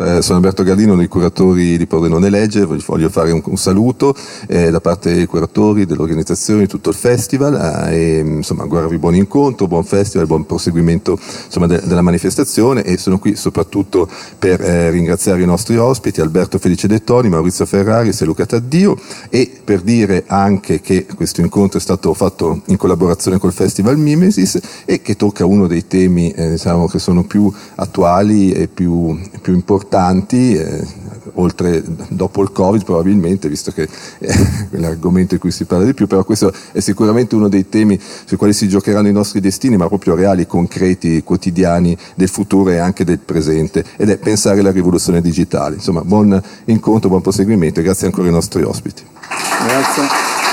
uh, Eh, sono Alberto Gardino, uno dei curatori di Pordenone Legge, voglio fare un, un saluto eh, da parte dei curatori, dell'organizzazione di tutto il festival eh, e insomma augurarvi buon incontro, buon festival, buon proseguimento insomma, de, della manifestazione e sono qui soprattutto per eh, ringraziare i nostri ospiti Alberto Felice Dettoni, Maurizio Ferrari e Luca Taddio e per dire anche che questo incontro è stato fatto in collaborazione col Festival Mimesis e che tocca uno dei temi eh, diciamo, che sono più attuali e più, più importanti importanti, eh, oltre dopo il Covid probabilmente, visto che è l'argomento di cui si parla di più, però questo è sicuramente uno dei temi sui quali si giocheranno i nostri destini, ma proprio reali, concreti, quotidiani del futuro e anche del presente, ed è pensare alla rivoluzione digitale. Insomma, buon incontro, buon proseguimento e grazie ancora ai nostri ospiti. Grazie.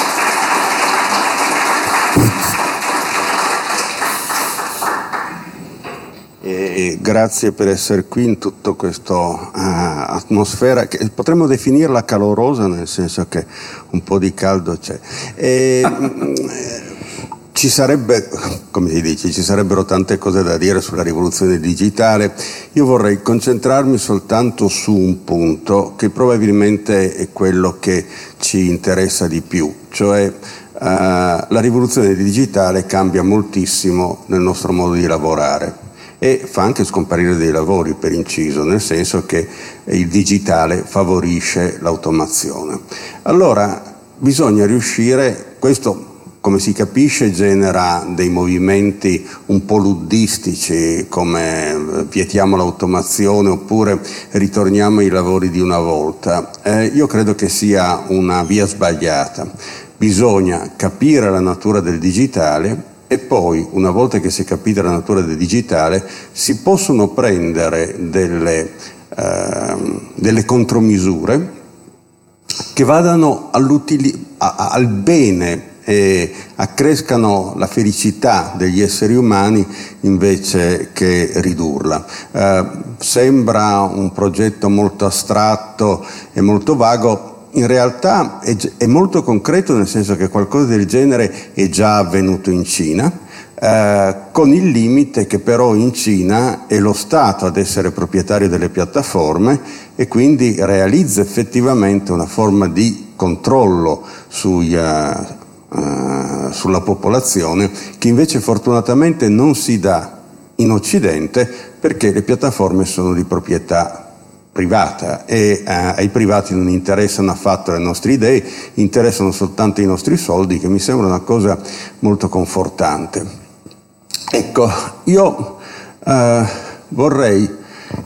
Grazie per essere qui in tutta questa uh, atmosfera che potremmo definirla calorosa nel senso che un po' di caldo c'è. E, mm, ci sarebbe, dice, ci sarebbero tante cose da dire sulla rivoluzione digitale. Io vorrei concentrarmi soltanto su un punto che probabilmente è quello che ci interessa di più, cioè uh, la rivoluzione digitale cambia moltissimo nel nostro modo di lavorare e fa anche scomparire dei lavori per inciso, nel senso che il digitale favorisce l'automazione. Allora bisogna riuscire, questo come si capisce genera dei movimenti un po' luddistici come eh, vietiamo l'automazione oppure ritorniamo ai lavori di una volta. Eh, io credo che sia una via sbagliata. Bisogna capire la natura del digitale e poi, una volta che si è capita la natura del digitale, si possono prendere delle, eh, delle contromisure che vadano a, al bene e accrescano la felicità degli esseri umani invece che ridurla. Eh, sembra un progetto molto astratto e molto vago, in realtà è, è, molto concreto nel senso che qualcosa del genere è già avvenuto in Cina, eh, con il limite che però in Cina è lo Stato ad essere proprietario delle piattaforme e quindi realizza effettivamente una forma di controllo sui, uh, uh, sulla popolazione che invece fortunatamente non si dà in Occidente perché le piattaforme sono di proprietà privata e eh, ai privati non interessano affatto le nostre idee, interessano soltanto i nostri soldi, che mi sembra una cosa molto confortante. Ecco, io eh, vorrei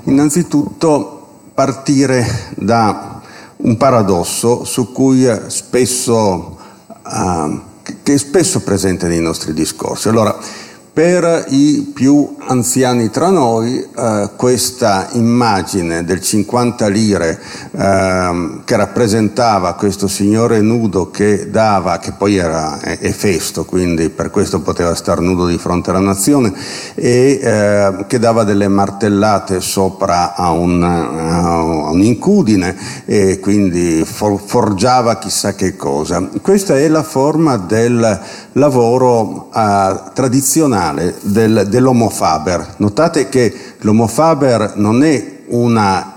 innanzitutto partire da un paradosso su cui spesso, eh, che è spesso presente nei nostri discorsi. Allora, per i più anziani tra noi eh, questa immagine del 50 lire eh, che rappresentava questo signore nudo che dava, che poi era è, festo, quindi per questo poteva star nudo di fronte alla nazione, e eh, che dava delle martellate sopra a, un, a un'incudine e quindi for, forgiava chissà che cosa. Questa è la forma del lavoro eh, tradizionale del, dell'Homo faber. Notate che l'Homo faber non è una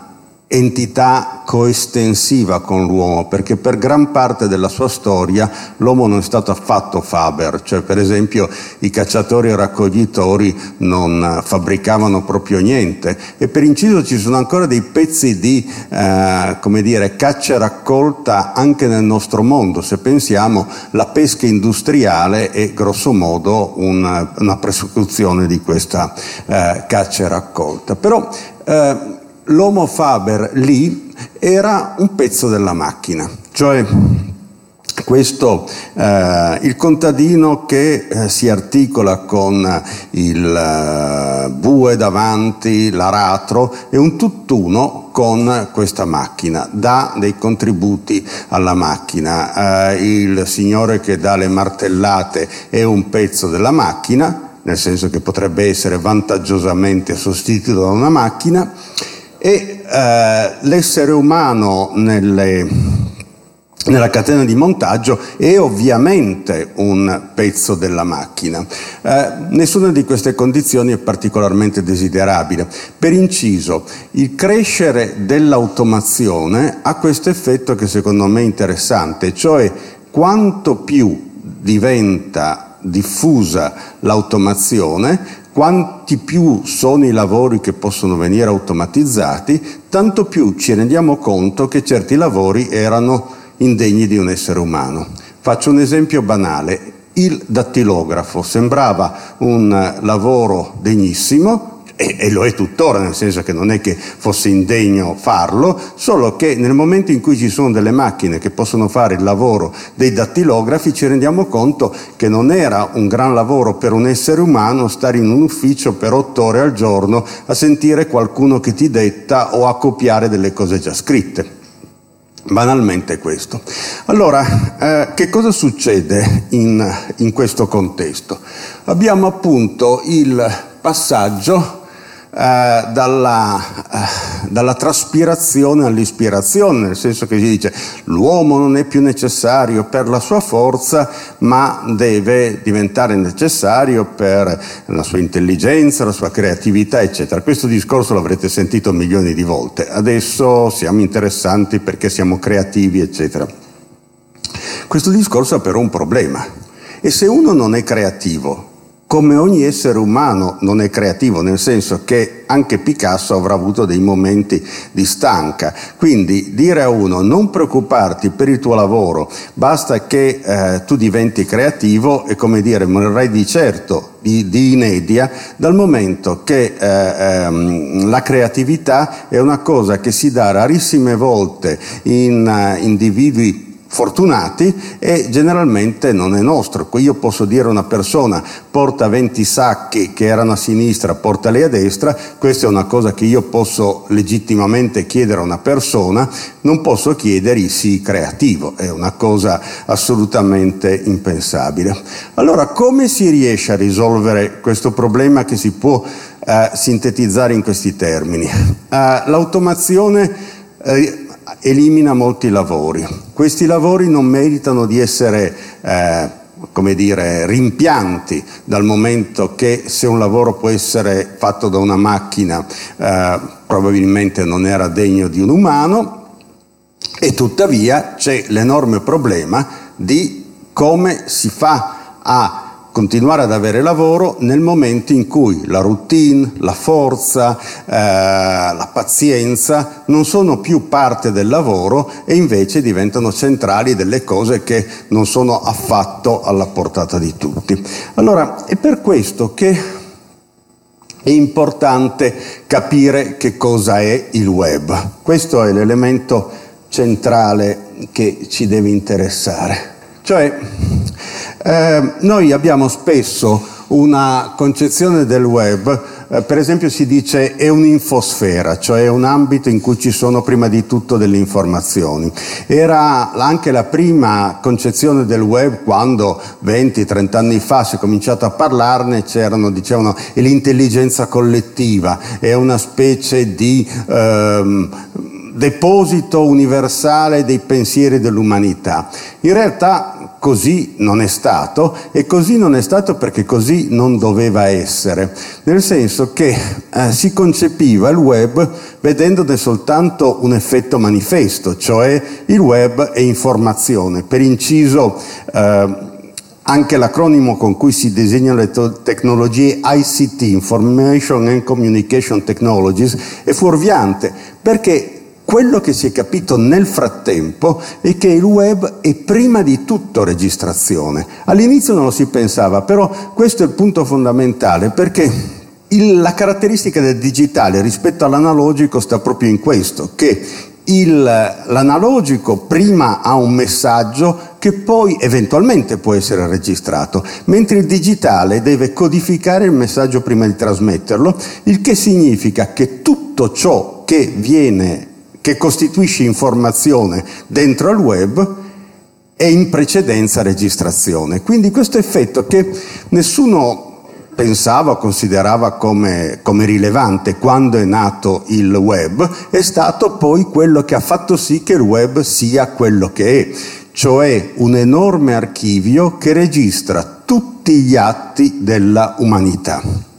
entità coestensiva con l'uomo, perché per gran parte della sua storia l'uomo non è stato affatto faber, cioè per esempio i cacciatori e raccoglitori non fabbricavano proprio niente. E per inciso ci sono ancora dei pezzi di eh, come dire, caccia e raccolta anche nel nostro mondo, se pensiamo la pesca industriale è grosso modo una, una prosecuzione di questa eh, caccia e raccolta. Però, eh, l'Homo Faber lì era un pezzo della macchina, cioè questo, eh, il contadino che eh, si articola con il eh, bue davanti, l'aratro, è un tutt'uno con questa macchina, dà dei contributi alla macchina. Eh, il signore che dà le martellate è un pezzo della macchina, nel senso che potrebbe essere vantaggiosamente sostituito da una macchina, e eh, l'essere umano nelle, nella catena di montaggio è ovviamente un pezzo della macchina. Eh, nessuna di queste condizioni è particolarmente desiderabile. Per inciso, il crescere dell'automazione ha questo effetto che secondo me è interessante, cioè quanto più diventa diffusa l'automazione, quanti più sono i lavori che possono venire automatizzati, tanto più ci rendiamo conto che certi lavori erano indegni di un essere umano. Faccio un esempio banale. Il dattilografo sembrava un lavoro degnissimo, e, e, lo è tuttora, nel senso che non è che fosse indegno farlo, solo che nel momento in cui ci sono delle macchine che possono fare il lavoro dei dattilografi ci rendiamo conto che non era un gran lavoro per un essere umano stare in un ufficio per otto ore al giorno a sentire qualcuno che ti detta o a copiare delle cose già scritte. Banalmente questo. Allora, eh, che cosa succede in, in questo contesto? Abbiamo appunto il passaggio eh, dalla, eh, dalla, traspirazione all'ispirazione, nel senso che si dice l'uomo non è più necessario per la sua forza, ma deve diventare necessario per la sua intelligenza, la sua creatività, eccetera. Questo discorso l'avrete sentito milioni di volte. Adesso siamo interessanti perché siamo creativi, eccetera. Questo discorso ha però un problema. E se uno non è creativo, come ogni essere umano non è creativo, nel senso che anche Picasso avrà avuto dei momenti di stanca. Quindi dire a uno non preoccuparti per il tuo lavoro, basta che eh, tu diventi creativo è come dire morrai di certo di, di inedia, dal momento che eh, ehm, la creatività è una cosa che si dà rarissime volte in uh, individui fortunati e generalmente non è nostro. Io posso dire a una persona porta 20 sacchi che erano a sinistra, portali a destra, questa è una cosa che io posso legittimamente chiedere a una persona, non posso chiedergli sì creativo, è una cosa assolutamente impensabile. Allora come si riesce a risolvere questo problema che si può eh, sintetizzare in questi termini? Eh, l'automazione eh, elimina molti lavori. Questi lavori non meritano di essere eh, come dire, rimpianti dal momento che se un lavoro può essere fatto da una macchina eh, probabilmente non era degno di un umano e tuttavia c'è l'enorme problema di come si fa a continuare ad avere lavoro nel momento in cui la routine, la forza, eh, la pazienza non sono più parte del lavoro e invece diventano centrali delle cose che non sono affatto alla portata di tutti. Allora è per questo che è importante capire che cosa è il web. Questo è l'elemento centrale che ci deve interessare. Cioè, eh, noi abbiamo spesso una concezione del web, eh, per esempio si dice è un'infosfera, cioè un ambito in cui ci sono prima di tutto delle informazioni. Era anche la prima concezione del web quando 20-30 anni fa si è cominciato a parlarne, c'erano, dicevano, l'intelligenza collettiva, è una specie di... Ehm, deposito universale dei pensieri dell'umanità. In realtà così non è stato e così non è stato perché così non doveva essere, nel senso che eh, si concepiva il web vedendone soltanto un effetto manifesto, cioè il web è informazione. Per inciso eh, anche l'acronimo con cui si disegnano le to- tecnologie ICT, Information and Communication Technologies, è fuorviante perché quello che si è capito nel frattempo è che il web è prima di tutto registrazione. All'inizio non lo si pensava, però questo è il punto fondamentale perché il, la caratteristica del digitale rispetto all'analogico sta proprio in questo, che il, l'analogico prima ha un messaggio che poi eventualmente può essere registrato, mentre il digitale deve codificare il messaggio prima di trasmetterlo, il che significa che tutto ciò che viene che costituisce informazione dentro al web è in precedenza registrazione. Quindi questo effetto che nessuno pensava o considerava come, come, rilevante quando è nato il web è stato poi quello che ha fatto sì che il web sia quello che è, cioè un enorme archivio che registra tutti gli atti della umanità.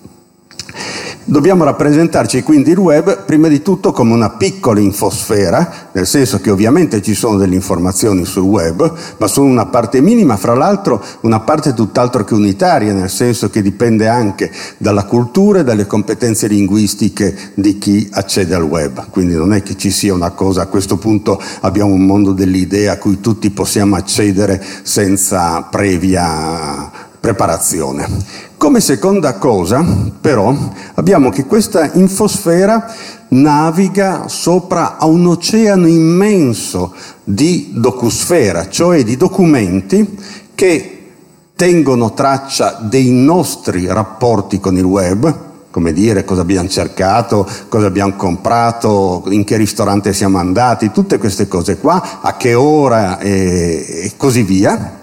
Dobbiamo rappresentarci quindi il web prima di tutto come una piccola infosfera, nel senso che ovviamente ci sono delle informazioni sul web, ma sono una parte minima, fra l'altro una parte tutt'altro che unitaria, nel senso che dipende anche dalla cultura e dalle competenze linguistiche di chi accede al web. Quindi non è che ci sia una cosa, a questo punto abbiamo un mondo dell'idea a cui tutti possiamo accedere senza previa preparazione. Come seconda cosa, però, abbiamo che questa infosfera naviga sopra a un oceano immenso di docusfera, cioè di documenti che tengono traccia dei nostri rapporti con il web, come dire cosa abbiamo cercato, cosa abbiamo comprato, in che ristorante siamo andati, tutte queste cose qua, a che ora e, così via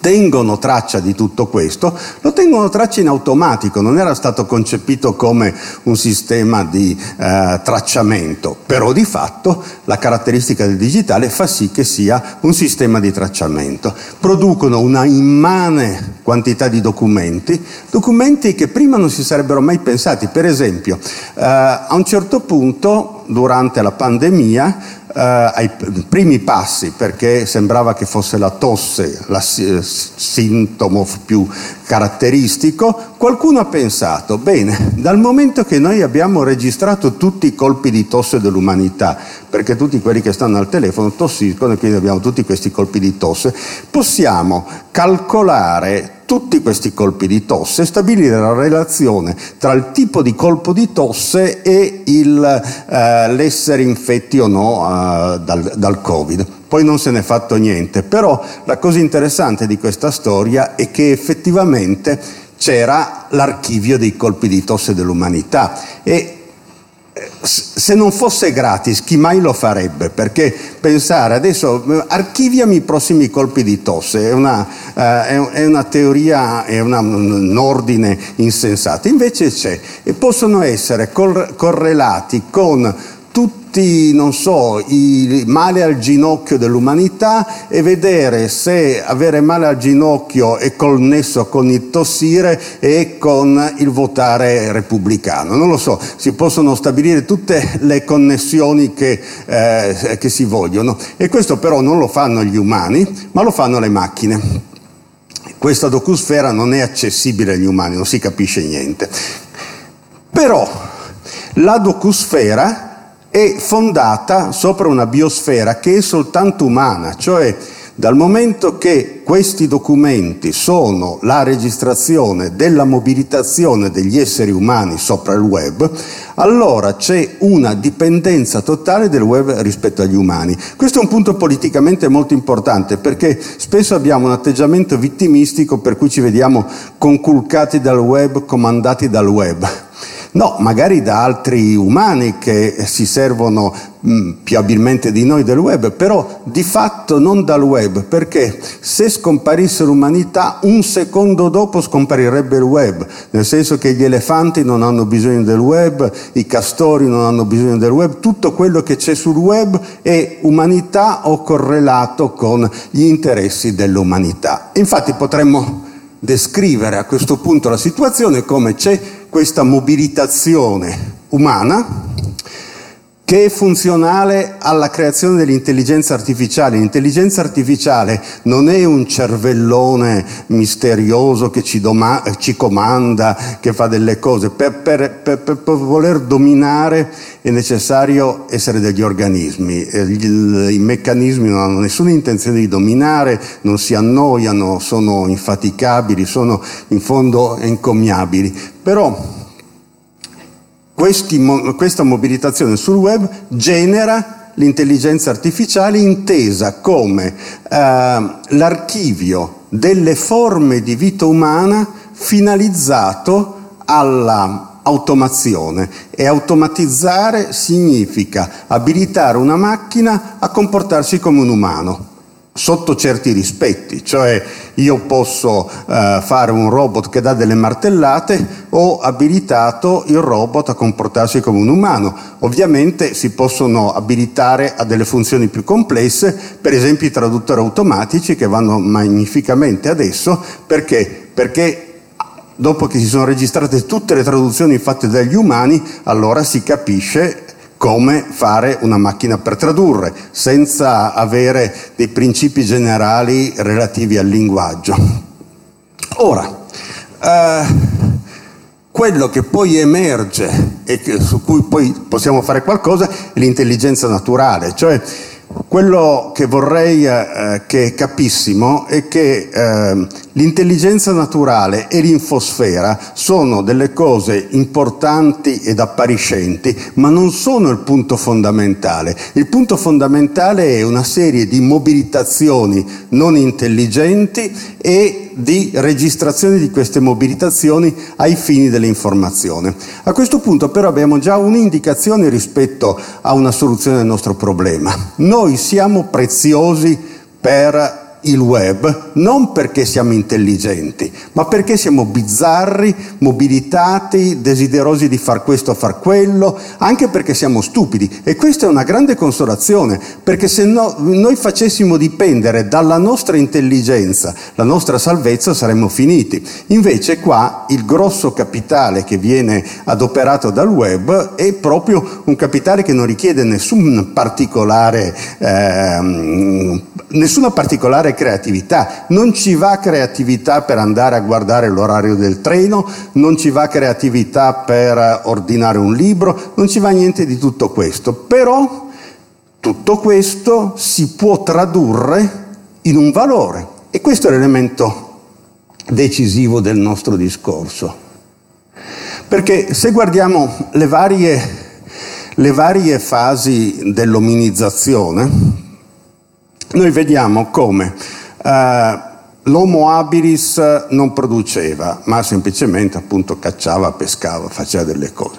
tengono traccia di tutto questo, lo tengono traccia in automatico, non era stato concepito come un sistema di eh, tracciamento, però di fatto la caratteristica del digitale fa sì che sia un sistema di tracciamento. Producono una immane quantità di documenti, documenti che prima non si sarebbero mai pensati. Per esempio, eh, a un certo punto, durante la pandemia, eh, ai primi passi perché sembrava che fosse la tosse il sintomo più caratteristico, qualcuno ha pensato, bene, dal momento che noi abbiamo registrato tutti i colpi di tosse dell'umanità, perché tutti quelli che stanno al telefono tossiscono e quindi abbiamo tutti questi colpi di tosse, possiamo calcolare tutti questi colpi di tosse e stabilire la relazione tra il tipo di colpo di tosse e il, eh, l'essere infetti o no eh, dal, dal Covid. Poi non se n'è fatto niente, però la cosa interessante di questa storia è che effettivamente c'era l'archivio dei colpi di tosse dell'umanità e se non fosse gratis, chi mai lo farebbe? Perché pensare adesso archiviami i prossimi colpi di tosse è una, uh, è una teoria, è una, un ordine insensato. Invece c'è e possono essere cor- correlati con tutti, non so, i male al ginocchio dell'umanità e vedere se avere male al ginocchio è connesso con il tossire e con il votare repubblicano. Non lo so, si possono stabilire tutte le connessioni che, eh, che si vogliono e questo però non lo fanno gli umani, ma lo fanno le macchine. Questa docusfera non è accessibile agli umani, non si capisce niente. Però la docusfera è fondata sopra una biosfera che è soltanto umana, cioè dal momento che questi documenti sono la registrazione della mobilitazione degli esseri umani sopra il web, allora c'è una dipendenza totale del web rispetto agli umani. Questo è un punto politicamente molto importante perché spesso abbiamo un atteggiamento vittimistico per cui ci vediamo conculcati dal web, comandati dal web. No, magari da altri umani che si servono mh, mm, più abilmente di noi del web, però di fatto non dal web, perché se scomparisse l'umanità, un secondo dopo scomparirebbe il web, nel senso che gli elefanti non hanno bisogno del web, i castori non hanno bisogno del web, tutto quello che c'è sul web è umanità o correlato con gli interessi dell'umanità. Infatti potremmo descrivere a questo punto la situazione come c'è questa mobilitazione umana che è funzionale alla creazione dell'intelligenza artificiale. L'intelligenza artificiale non è un cervellone misterioso che ci, doma- ci comanda, che fa delle cose. Per, per, per, per, voler dominare è necessario essere degli organismi. I, I meccanismi non hanno nessuna intenzione di dominare, non si annoiano, sono infaticabili, sono in fondo encomiabili. Però questi, questa mobilitazione sul web genera l'intelligenza artificiale intesa come eh, l'archivio delle forme di vita umana finalizzato all'automazione e automatizzare significa abilitare una macchina a comportarsi come un umano. Sotto certi rispetti, cioè io posso uh, fare un robot che dà delle martellate o abilitato il robot a comportarsi come un umano. Ovviamente si possono abilitare a delle funzioni più complesse, per esempio i traduttori automatici che vanno magnificamente adesso, perché? Perché dopo che si sono registrate tutte le traduzioni fatte dagli umani, allora si capisce come fare una macchina per tradurre, senza avere dei principi generali relativi al linguaggio. Ora, eh, quello che poi emerge e che, su cui poi possiamo fare qualcosa è l'intelligenza naturale, cioè quello che vorrei eh, che capissimo è che eh, l'intelligenza naturale e l'infosfera sono delle cose importanti ed appariscenti, ma non sono il punto fondamentale. Il punto fondamentale è una serie di mobilitazioni non intelligenti e di registrazione di queste mobilitazioni ai fini dell'informazione. A questo punto però abbiamo già un'indicazione rispetto a una soluzione del nostro problema. Noi siamo preziosi per il web non perché siamo intelligenti, ma perché siamo bizzarri, mobilitati, desiderosi di far questo far quello, anche perché siamo stupidi. E questa è una grande consolazione, perché se no, noi facessimo dipendere dalla nostra intelligenza la nostra salvezza saremmo finiti. Invece qua il grosso capitale che viene adoperato dal web è proprio un capitale che non richiede nessun particolare, eh, nessuna particolare creatività, non ci va creatività per andare a guardare l'orario del treno, non ci va creatività per ordinare un libro, non ci va niente di tutto questo, però tutto questo si può tradurre in un valore. E questo è l'elemento decisivo del nostro discorso. Perché se guardiamo le varie, le varie fasi dell'ominizzazione, noi vediamo come eh, l'Homo habilis non produceva, ma semplicemente appunto cacciava, pescava, faceva delle cose.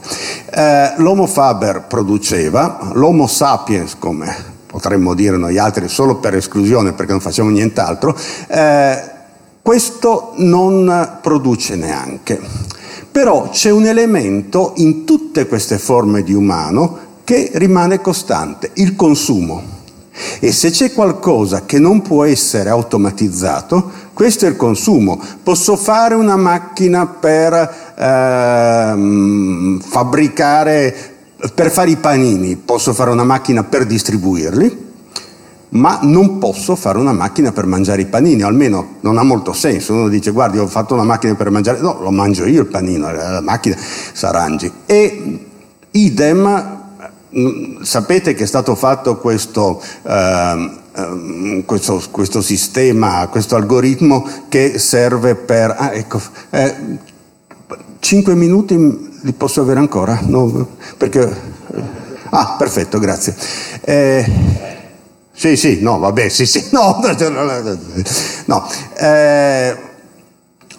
Eh, L'Homo faber produceva, l'Homo sapiens, come potremmo dire noi altri, solo per esclusione perché non facciamo nient'altro, eh, questo non produce neanche. Però c'è un elemento in tutte queste forme di umano che rimane costante, il consumo. E se c'è qualcosa che non può essere automatizzato, questo è il consumo. Posso fare una macchina per ehm, fabbricare, per fare i panini, posso fare una macchina per distribuirli, ma non posso fare una macchina per mangiare i panini, almeno non ha molto senso. Uno dice guardi ho fatto una macchina per mangiare, no, lo mangio io il panino, la macchina s'arrangi. E idem sapete che è stato fatto questo, uh, questo, questo, sistema, questo algoritmo che serve per... Ah, ecco, eh, 5 minuti li posso avere ancora? No, perché... Ah, perfetto, grazie. Eh, sì, sì, no, vabbè, sì, sì, no, no. Eh,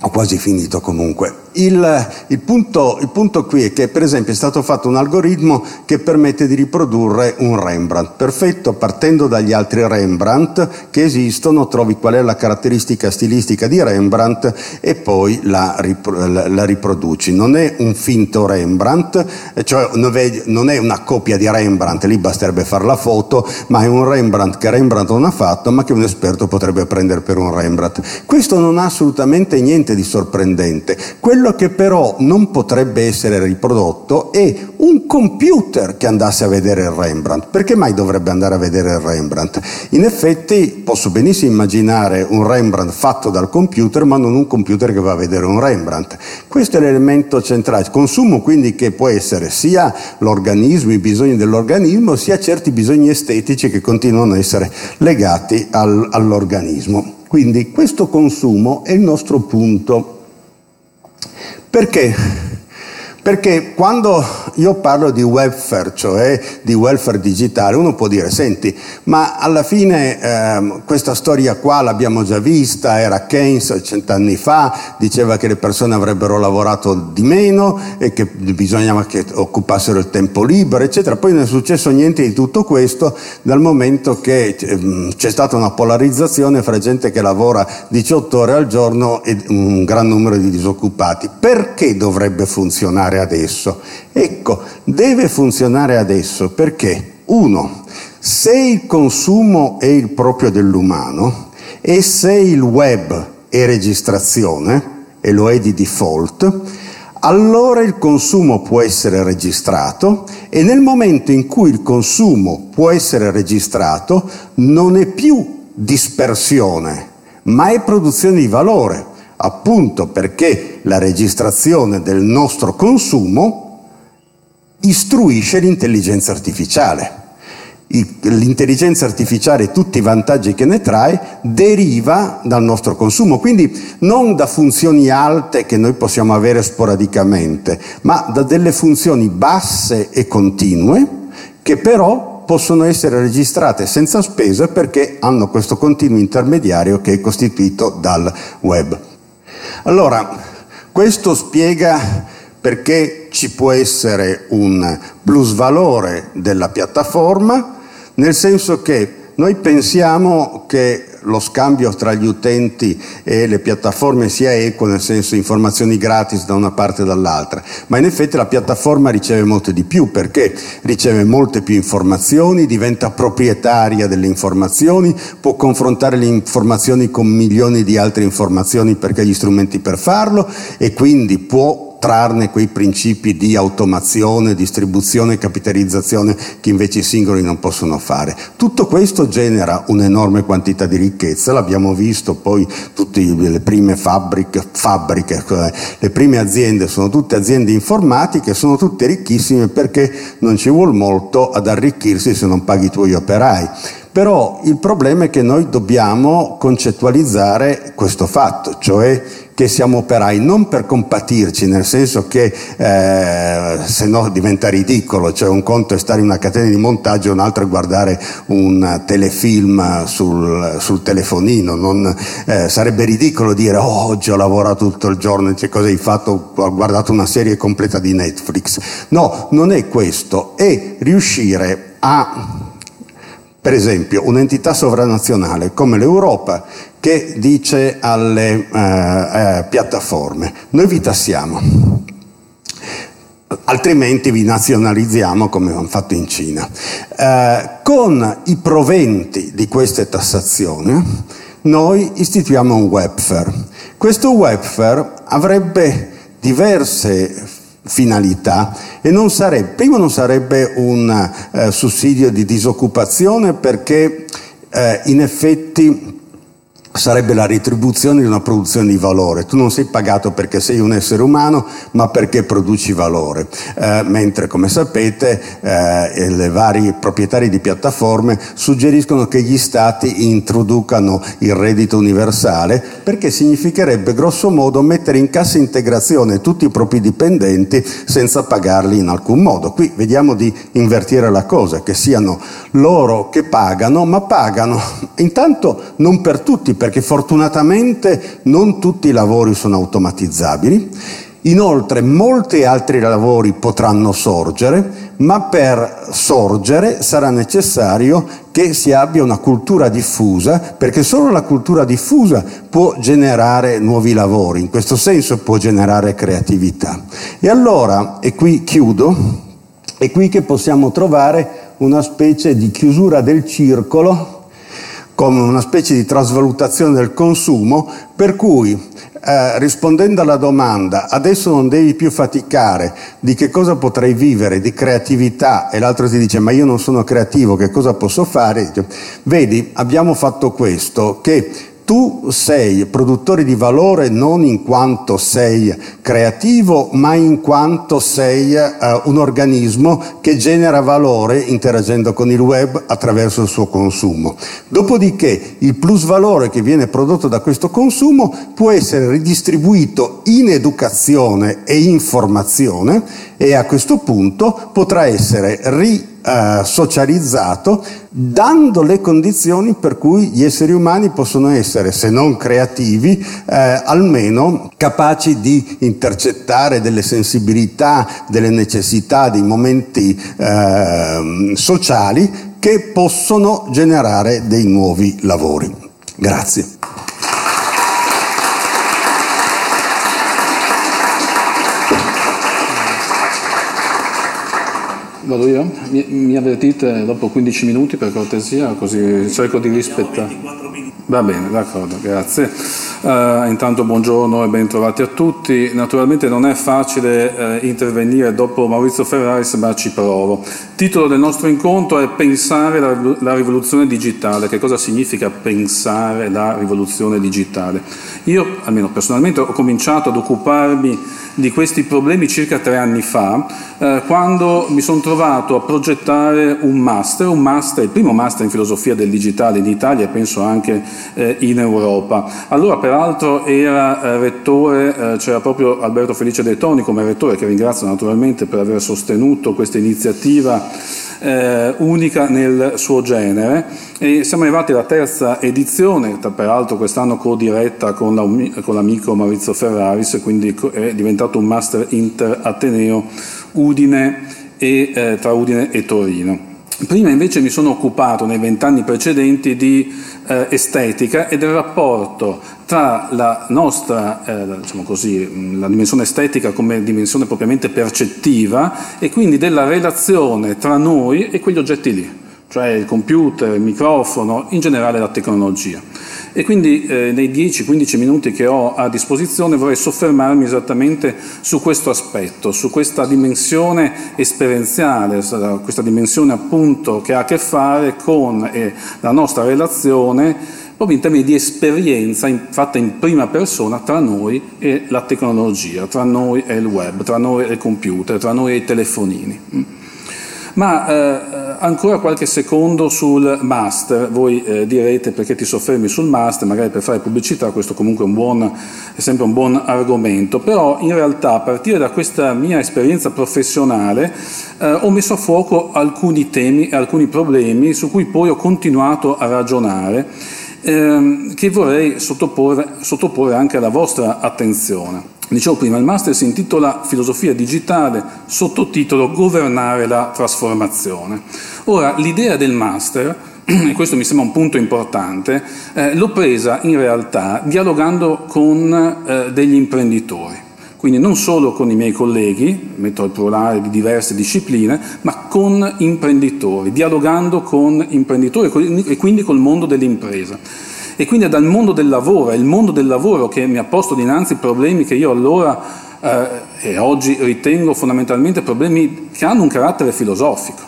ho quasi finito comunque. Il, il, punto, il, punto, qui è che per esempio è stato fatto un algoritmo che permette di riprodurre un Rembrandt perfetto partendo dagli altri Rembrandt che esistono, trovi qual è la caratteristica stilistica di Rembrandt e poi la, la, la riproduci. Non è un finto Rembrandt, cioè non è una copia di Rembrandt, lì basterebbe fare la foto, ma è un Rembrandt che Rembrandt non ha fatto ma che un esperto potrebbe prendere per un Rembrandt. Questo non ha assolutamente niente di sorprendente. Quello quello che però non potrebbe essere riprodotto è un computer che andasse a vedere il Rembrandt. Perché mai dovrebbe andare a vedere il Rembrandt? In effetti posso benissimo immaginare un Rembrandt fatto dal computer, ma non un computer che va a vedere un Rembrandt. Questo è l'elemento centrale. Consumo quindi che può essere sia l'organismo, i bisogni dell'organismo, sia certi bisogni estetici che continuano a essere legati al, all'organismo. Quindi questo consumo è il nostro punto perché? Perché quando io parlo di welfare, cioè di welfare digitale, uno può dire, senti, ma alla fine ehm, questa storia qua l'abbiamo già vista, era Keynes cent'anni fa, diceva che le persone avrebbero lavorato di meno e che bisognava che occupassero il tempo libero, eccetera. Poi non è successo niente di tutto questo dal momento che ehm, c'è stata una polarizzazione fra gente che lavora 18 ore al giorno e un gran numero di disoccupati. Perché dovrebbe funzionare adesso? Ecco, deve funzionare adesso perché, uno, se il consumo è il proprio dell'umano e se il web è registrazione, e lo è di default, allora il consumo può essere registrato e nel momento in cui il consumo può essere registrato non è più dispersione, ma è produzione di valore, appunto perché la registrazione del nostro consumo istruisce l'intelligenza artificiale l'intelligenza artificiale e tutti i vantaggi che ne trae deriva dal nostro consumo, quindi non da funzioni alte che noi possiamo avere sporadicamente, ma da delle funzioni basse e continue che però possono essere registrate senza spese perché hanno questo continuo intermediario che è costituito dal web. Allora, questo spiega perché ci può essere un plusvalore della piattaforma, nel senso che noi pensiamo che lo scambio tra gli utenti e le piattaforme sia equo, nel senso informazioni gratis da una parte e dall'altra, ma in effetti la piattaforma riceve molto di più perché riceve molte più informazioni, diventa proprietaria delle informazioni, può confrontare le informazioni con milioni di altre informazioni perché ha gli strumenti per farlo e quindi può trarne quei principi di automazione, distribuzione e capitalizzazione che invece i singoli non possono fare. Tutto questo genera un'enorme quantità di ricchezza, l'abbiamo visto poi tutte le prime fabbriche, fabbriche, cioè le prime aziende sono tutte aziende informatiche, sono tutte ricchissime perché non ci vuole molto ad arricchirsi se non paghi i tuoi operai. Però il problema è che noi dobbiamo concettualizzare questo fatto, cioè che siamo operai, non per compatirci, nel senso che eh, se no diventa ridicolo, cioè un conto è stare in una catena di montaggio, un altro è guardare un telefilm sul, sul telefonino, non, eh, sarebbe ridicolo dire oh, oggi ho lavorato tutto il giorno, cioè, cosa hai fatto? Ho guardato una serie completa di Netflix. No, non è questo, è riuscire a per esempio, un'entità sovranazionale come l'Europa che dice alle eh, eh, piattaforme, noi vi tassiamo, altrimenti vi nazionalizziamo come hanno fatto in Cina. Eh, con i proventi di queste tassazioni noi istituiamo un webfare. Questo webfare avrebbe diverse finalità e non sarebbe, prima non sarebbe un eh, sussidio di disoccupazione perché eh, in effetti sarebbe la retribuzione di una produzione di valore. Tu non sei pagato perché sei un essere umano, ma perché produci valore. Eh, mentre, come sapete, eh, i vari proprietari di piattaforme suggeriscono che gli stati introducano il reddito universale perché significherebbe grosso modo mettere in cassa integrazione tutti i propri dipendenti senza pagarli in alcun modo. Qui vediamo di invertire la cosa, che siano loro che pagano, ma pagano intanto non per tutti, perché fortunatamente non tutti i lavori sono automatizzabili. Inoltre molti altri lavori potranno sorgere, ma per sorgere sarà necessario che si abbia una cultura diffusa, perché solo la cultura diffusa può generare nuovi lavori, in questo senso può generare creatività. E allora, e qui chiudo, è qui che possiamo trovare una specie di chiusura del circolo come una specie di trasvalutazione del consumo, per cui eh, rispondendo alla domanda adesso non devi più faticare di che cosa potrei vivere, di creatività, e l'altro ti dice ma io non sono creativo, che cosa posso fare? Vedi, abbiamo fatto questo, che tu sei produttore di valore non in quanto sei creativo, ma in quanto sei uh, un organismo che genera valore interagendo con il web attraverso il suo consumo. Dopodiché il plus valore che viene prodotto da questo consumo può essere ridistribuito in educazione e informazione e a questo punto potrà essere ri eh, socializzato, dando le condizioni per cui gli esseri umani possono essere, se non creativi, eh, almeno capaci di intercettare delle sensibilità, delle necessità, dei momenti eh, sociali che possono generare dei nuovi lavori. Grazie. Vado io? Mi, mi, avvertite dopo 15 minuti per cortesia, così cerco di rispettare. Va bene, d'accordo, grazie. Uh, intanto buongiorno e ben trovati a tutti. Naturalmente non è facile uh, intervenire dopo Maurizio Ferraris, ma ci provo. Titolo del nostro incontro è Pensare la, la rivoluzione digitale. Che cosa significa pensare la rivoluzione digitale? Io, almeno personalmente, ho cominciato ad occuparmi di questi problemi circa tre anni fa, eh, quando mi sono trovato a progettare un master, un master, il primo master in filosofia del digitale in Italia e penso anche eh, in Europa. Allora peraltro era eh, rettore, eh, c'era proprio Alberto Felice De Toni come rettore, che ringrazio naturalmente per aver sostenuto questa iniziativa eh, unica nel suo genere e siamo arrivati alla terza edizione, peraltro quest'anno co-diretta con, la, con l'amico Maurizio Ferraris, quindi è diventato un master inter Ateneo Udine e, eh, tra Udine e Torino. Prima invece mi sono occupato nei vent'anni precedenti di eh, estetica e del rapporto tra la nostra, eh, diciamo così, la dimensione estetica come dimensione propriamente percettiva e quindi della relazione tra noi e quegli oggetti lì, cioè il computer, il microfono, in generale la tecnologia. E quindi eh, nei 10-15 minuti che ho a disposizione vorrei soffermarmi esattamente su questo aspetto, su questa dimensione esperienziale, questa dimensione appunto che ha a che fare con eh, la nostra relazione proprio in termini di esperienza in, fatta in prima persona tra noi e la tecnologia, tra noi e il web, tra noi e il computer, tra noi e i telefonini. Ma eh, ancora qualche secondo sul master, voi eh, direte perché ti soffermi sul master, magari per fare pubblicità, questo comunque è, un buon, è sempre un buon argomento, però in realtà a partire da questa mia esperienza professionale eh, ho messo a fuoco alcuni temi e alcuni problemi su cui poi ho continuato a ragionare ehm, che vorrei sottoporre, sottoporre anche alla vostra attenzione. Dicevo prima, il master si intitola Filosofia digitale, sottotitolo Governare la trasformazione. Ora, l'idea del master, e questo mi sembra un punto importante, eh, l'ho presa in realtà dialogando con eh, degli imprenditori. Quindi non solo con i miei colleghi, metto al plurale di diverse discipline, ma con imprenditori, dialogando con imprenditori e quindi col mondo dell'impresa. E quindi è dal mondo del lavoro, è il mondo del lavoro che mi ha posto dinanzi problemi che io allora eh, e oggi ritengo fondamentalmente problemi che hanno un carattere filosofico.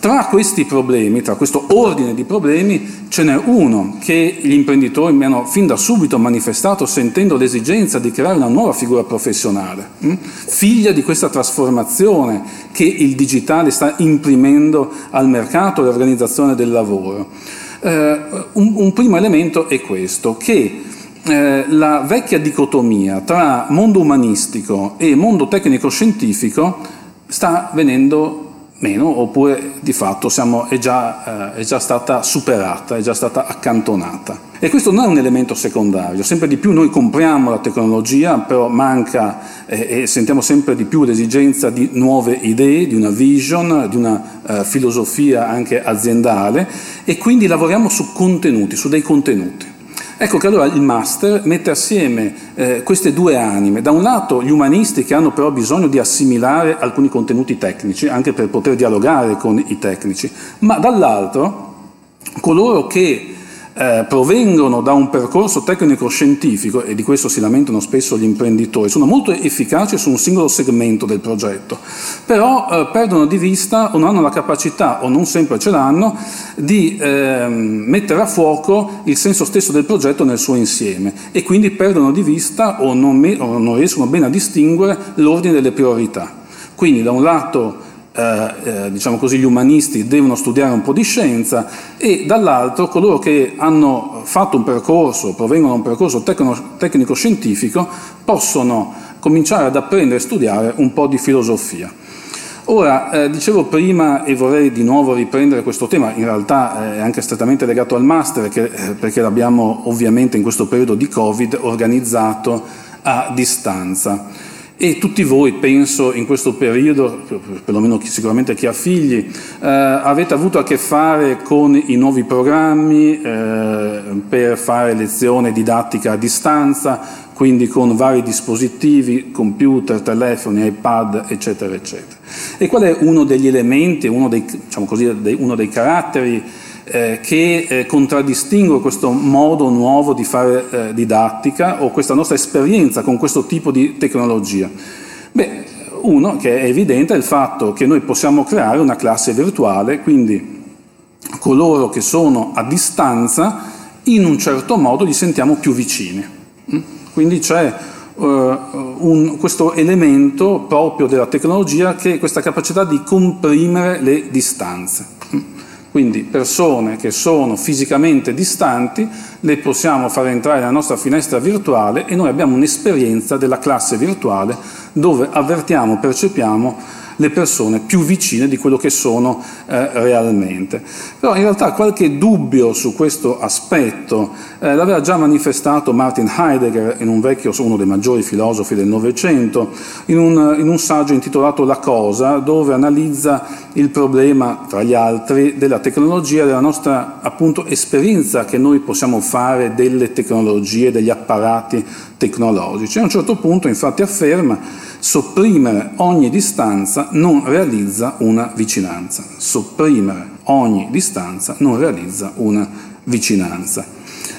Tra questi problemi, tra questo ordine di problemi, ce n'è uno che gli imprenditori mi hanno fin da subito manifestato sentendo l'esigenza di creare una nuova figura professionale, hm? figlia di questa trasformazione che il digitale sta imprimendo al mercato e all'organizzazione del lavoro. Eh, un, un, primo elemento è questo, che eh, la vecchia dicotomia tra mondo umanistico e mondo tecnico-scientifico sta venendo meno, oppure di fatto siamo, è, già, eh, è, già, stata superata, è già stata accantonata. E questo non è un elemento secondario, sempre di più noi compriamo la tecnologia, però manca eh, e sentiamo sempre di più l'esigenza di nuove idee, di una vision, di una eh, filosofia anche aziendale e quindi lavoriamo su contenuti, su dei contenuti. Ecco che allora il master mette assieme eh, queste due anime, da un lato gli umanisti che hanno però bisogno di assimilare alcuni contenuti tecnici, anche per poter dialogare con i tecnici, ma dall'altro coloro che eh, provengono da un percorso tecnico-scientifico, e di questo si lamentano spesso gli imprenditori, sono molto efficaci su un singolo segmento del progetto, però eh, perdono di vista o non hanno la capacità, o non sempre ce l'hanno, di eh, mettere a fuoco il senso stesso del progetto nel suo insieme e quindi perdono di vista o non, me- o non riescono bene a distinguere l'ordine delle priorità. Quindi da un lato eh, eh, diciamo così, gli umanisti devono studiare un po' di scienza e dall'altro coloro che hanno fatto un percorso, provengono da un percorso tecno, tecnico-scientifico, possono cominciare ad apprendere e studiare un po' di filosofia. Ora, eh, dicevo prima e vorrei di nuovo riprendere questo tema, in realtà è anche strettamente legato al master che, eh, perché l'abbiamo ovviamente in questo periodo di Covid organizzato a distanza. E tutti voi, penso, in questo periodo, perlomeno sicuramente chi ha figli, eh, avete avuto a che fare con i nuovi programmi eh, per fare lezione didattica a distanza, quindi con vari dispositivi, computer, telefoni, iPad, eccetera, eccetera. E qual è uno degli elementi, uno dei, diciamo così, uno dei caratteri eh, che eh, contraddistingue questo modo nuovo di fare eh, didattica o questa nostra esperienza con questo tipo di tecnologia? Beh, uno che è evidente è il fatto che noi possiamo creare una classe virtuale, quindi coloro che sono a distanza in un certo modo li sentiamo più vicini. Mm? Quindi c'è uh, un, questo elemento proprio della tecnologia che è questa capacità di comprimere le distanze. Quindi persone che sono fisicamente distanti le possiamo far entrare nella nostra finestra virtuale e noi abbiamo un'esperienza della classe virtuale dove avvertiamo, percepiamo le persone più vicine di quello che sono eh, realmente. Però in realtà qualche dubbio su questo aspetto eh, l'aveva già manifestato Martin Heidegger, un vecchio, uno dei maggiori filosofi del Novecento, in un, in un saggio intitolato La cosa, dove analizza il problema, tra gli altri, della tecnologia, della nostra appunto esperienza che noi possiamo fare delle tecnologie, degli apparati tecnologici. A un certo punto infatti afferma sopprimere ogni distanza non realizza una vicinanza. Sopprimere ogni distanza non realizza una vicinanza.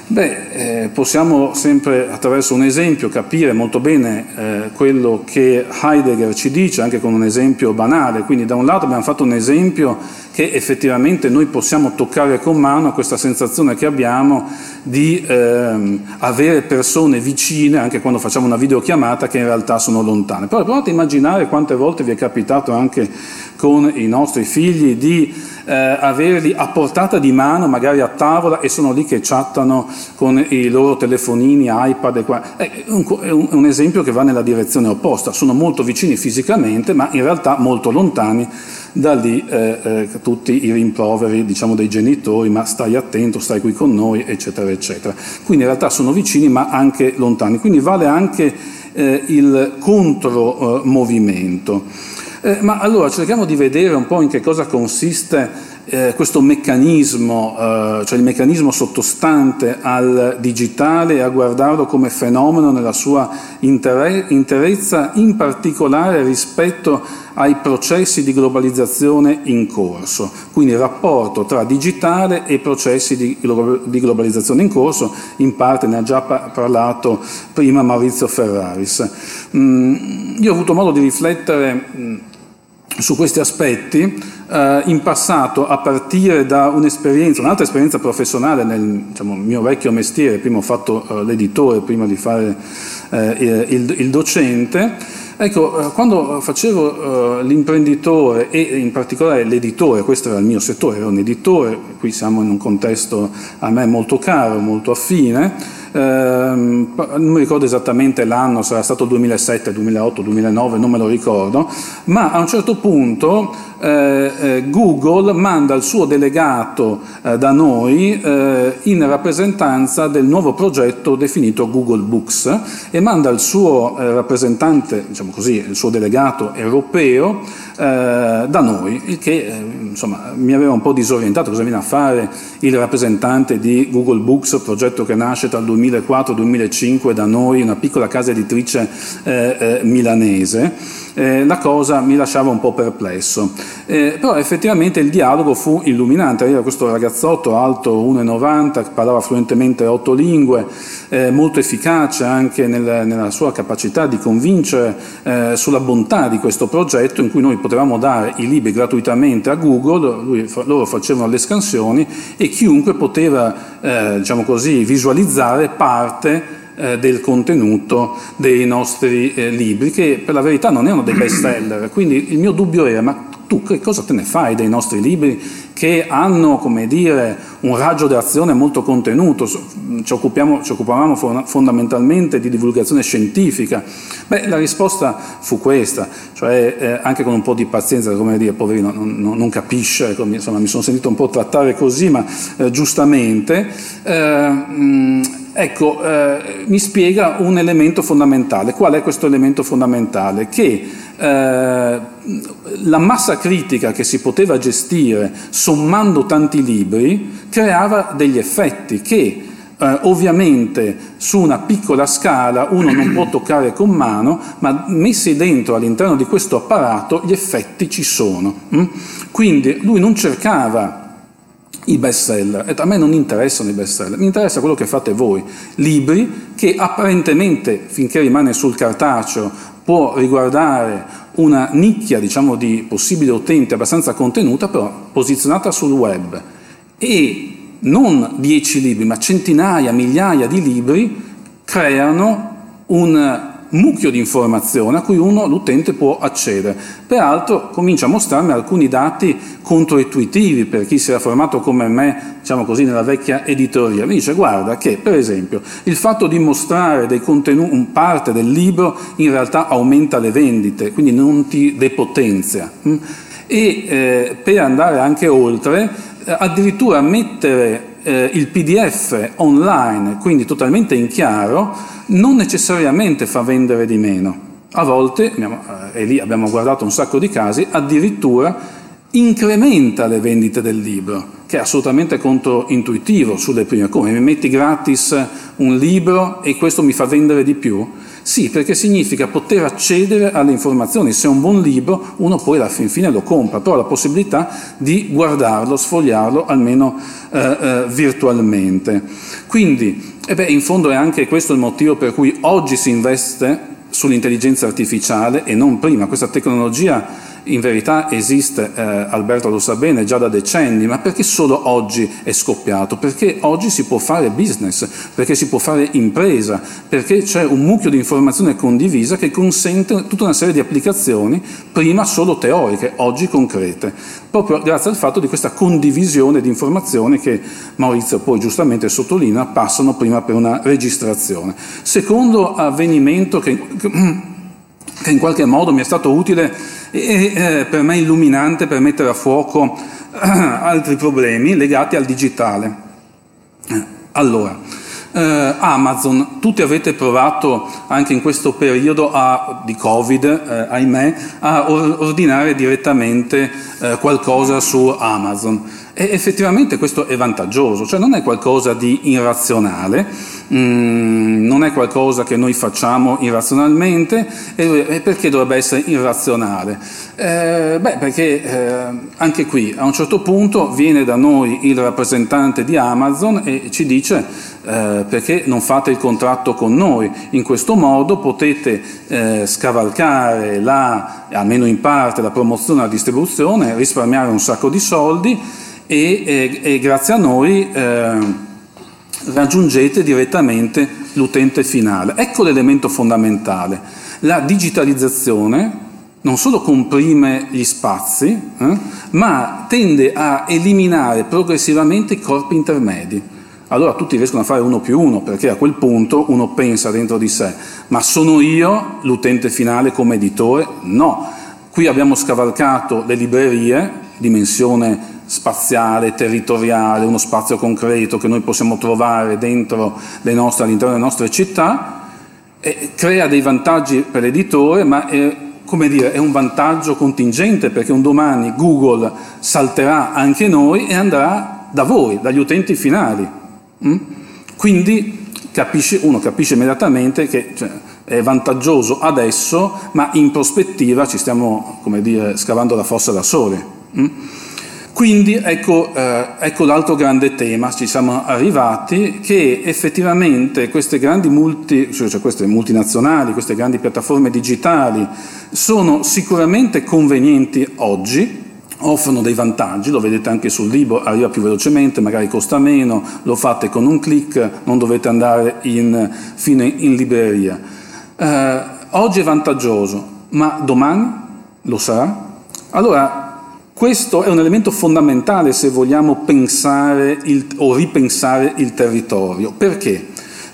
Beh, eh, possiamo sempre attraverso un esempio capire molto bene eh, quello che Heidegger ci dice, anche con un esempio banale. Quindi da un lato abbiamo fatto un esempio che effettivamente noi possiamo toccare con mano questa sensazione che abbiamo di ehm, avere persone vicine anche quando facciamo una videochiamata che in realtà sono lontane. Però provate a immaginare quante volte vi è capitato anche con i nostri figli di eh, averli a portata di mano, magari a tavola, e sono lì che chattano con i loro telefonini, iPad. E qua. È un, è un esempio che va nella direzione opposta. Sono molto vicini fisicamente, ma in realtà molto lontani da lì eh, eh, tutti i rimproveri diciamo, dei genitori, ma stai attento, stai qui con noi, eccetera, eccetera. Quindi in realtà sono vicini ma anche lontani, quindi vale anche eh, il contromovimento. Eh, ma allora cerchiamo di vedere un po' in che cosa consiste eh, questo meccanismo, eh, cioè il meccanismo sottostante al digitale e a guardarlo come fenomeno nella sua interezza, in particolare rispetto ai processi di globalizzazione in corso, quindi il rapporto tra digitale e processi di, globalizzazione in corso, in parte ne ha già parlato prima Maurizio Ferraris. Mm, io ho avuto modo di riflettere mm, su questi aspetti eh, in passato a partire da un'esperienza, un'altra esperienza professionale nel diciamo, mio vecchio mestiere, prima ho fatto eh, l'editore prima di fare eh, il, il, docente. Ecco, eh, quando facevo eh, l'imprenditore e in particolare l'editore, questo era il mio settore, ero un editore, qui siamo in un contesto a me molto caro, molto affine, ehm, non mi ricordo esattamente l'anno, sarà stato 2007, 2008, 2009, non me lo ricordo, ma a un certo punto eh, eh, Google manda il suo delegato eh, da noi eh, in rappresentanza del nuovo progetto definito Google Books e manda il suo eh, rappresentante, diciamo così, il suo delegato europeo eh, da noi, il che insomma, mi aveva un po' disorientato, cosa viene a fare il rappresentante di Google Books, progetto che nasce tra il 2004 e il 2005 da noi, una piccola casa editrice milanese. Eh, la cosa mi lasciava un po' perplesso. Eh, però effettivamente il dialogo fu illuminante, era questo ragazzotto alto 1,90, parlava fluentemente otto lingue, eh, molto efficace anche nel, nella sua capacità di convincere eh, sulla bontà di questo progetto in cui noi potevamo dare i libri gratuitamente a Google, lui, loro facevano le scansioni e chiunque poteva eh, diciamo così, visualizzare parte eh, del contenuto dei nostri eh, libri, che per la verità non erano dei best seller. Quindi il mio dubbio era, ma tu che cosa te ne fai dei nostri libri che hanno, come dire, un raggio d'azione molto contenuto? Ci, ci occupavamo fondamentalmente di divulgazione scientifica. Beh, la risposta fu questa, cioè eh, anche con un po' di pazienza, come dire, poverino, non, non, capisce, ecco, insomma, mi sono sentito un po' trattare così, ma eh, giustamente. Eh, mh, Ecco, eh, mi spiega un elemento fondamentale. Qual è questo elemento fondamentale? Che eh, la massa critica che si poteva gestire sommando tanti libri creava degli effetti che eh, ovviamente su una piccola scala uno non può toccare con mano, ma messi dentro all'interno di questo apparato gli effetti ci sono. Mm? Quindi lui non cercava i best seller. a me non interessano i best seller, mi interessa quello che fate voi. Libri che apparentemente, finché rimane sul cartaceo, può riguardare una nicchia diciamo, di possibili utenti abbastanza contenuta, però posizionata sul web. E non dieci libri, ma centinaia, migliaia di libri creano un mucchio di informazione a cui uno, l'utente, può accedere. Peraltro comincia a mostrarmi alcuni dati controintuitivi per chi si era formato come me, diciamo così, nella vecchia editoria. Mi dice, guarda che, per esempio, il fatto di mostrare un parte del libro, in realtà aumenta le vendite, quindi non ti depotenzia. Mm? E eh, per andare anche oltre, eh, addirittura mettere eh, il PDF online, quindi totalmente in chiaro, non necessariamente fa vendere di meno. A volte, eh, e lì abbiamo guardato un sacco di casi, addirittura incrementa le vendite del libro, che è assolutamente controintuitivo sulle prime. Come mi metti gratis un libro e questo mi fa vendere di più? Sì, perché significa poter accedere alle informazioni. Se è un buon libro, uno poi alla fin fine lo compra, però ha la possibilità di guardarlo, sfogliarlo, almeno eh, eh, virtualmente. Quindi, eh beh, in fondo è anche questo il motivo per cui oggi si investe sull'intelligenza artificiale e non prima. Questa tecnologia in verità esiste, eh, Alberto lo sa bene, già da decenni, ma perché solo oggi è scoppiato? Perché oggi si può fare business, perché si può fare impresa, perché c'è un mucchio di informazione condivisa che consente tutta una serie di applicazioni, prima solo teoriche, oggi concrete, proprio grazie al fatto di questa condivisione di informazioni che Maurizio poi giustamente sottolinea passano prima per una registrazione. Secondo avvenimento che che in qualche modo mi è stato utile e eh, per me illuminante per mettere a fuoco altri problemi legati al digitale. Eh, allora, eh, Amazon, tutti avete provato anche in questo periodo a, di Covid, eh, ahimè, a ordinare direttamente eh, qualcosa su Amazon. E effettivamente questo è vantaggioso, cioè non è qualcosa di irrazionale, mm, non è qualcosa che noi facciamo irrazionalmente, e, perché dovrebbe essere irrazionale? Eh, beh, perché eh, anche qui a un certo punto viene da noi il rappresentante di Amazon e ci dice eh, perché non fate il contratto con noi, in questo modo potete eh, scavalcare la, almeno in parte la promozione e la distribuzione, risparmiare un sacco di soldi e, e, e grazie a noi eh, raggiungete direttamente l'utente finale. Ecco l'elemento fondamentale. La digitalizzazione non solo comprime gli spazi, eh, ma tende a eliminare progressivamente i corpi intermedi. Allora tutti riescono a fare uno più uno, perché a quel punto uno pensa dentro di sé, ma sono io l'utente finale come editore? No. Qui abbiamo scavalcato le librerie, dimensione spaziale, territoriale, uno spazio concreto che noi possiamo trovare dentro le nostre, all'interno delle nostre città, crea dei vantaggi per l'editore, ma è, come dire, è un vantaggio contingente perché un domani Google salterà anche noi e andrà da voi, dagli utenti finali. Mm? Quindi capisce, uno capisce immediatamente che cioè, è vantaggioso adesso, ma in prospettiva ci stiamo, come dire, scavando la fossa da soli. Quindi ecco, eh, ecco, l'altro grande tema, ci siamo arrivati, che effettivamente queste grandi multi, cioè queste multinazionali, queste grandi piattaforme digitali sono sicuramente convenienti oggi, offrono dei vantaggi, lo vedete anche sul libro, arriva più velocemente, magari costa meno, lo fate con un clic, non dovete andare in, fino in libreria. Eh, oggi è vantaggioso, ma domani lo sarà? Allora, questo è un elemento fondamentale se vogliamo pensare il, o ripensare il territorio. Perché?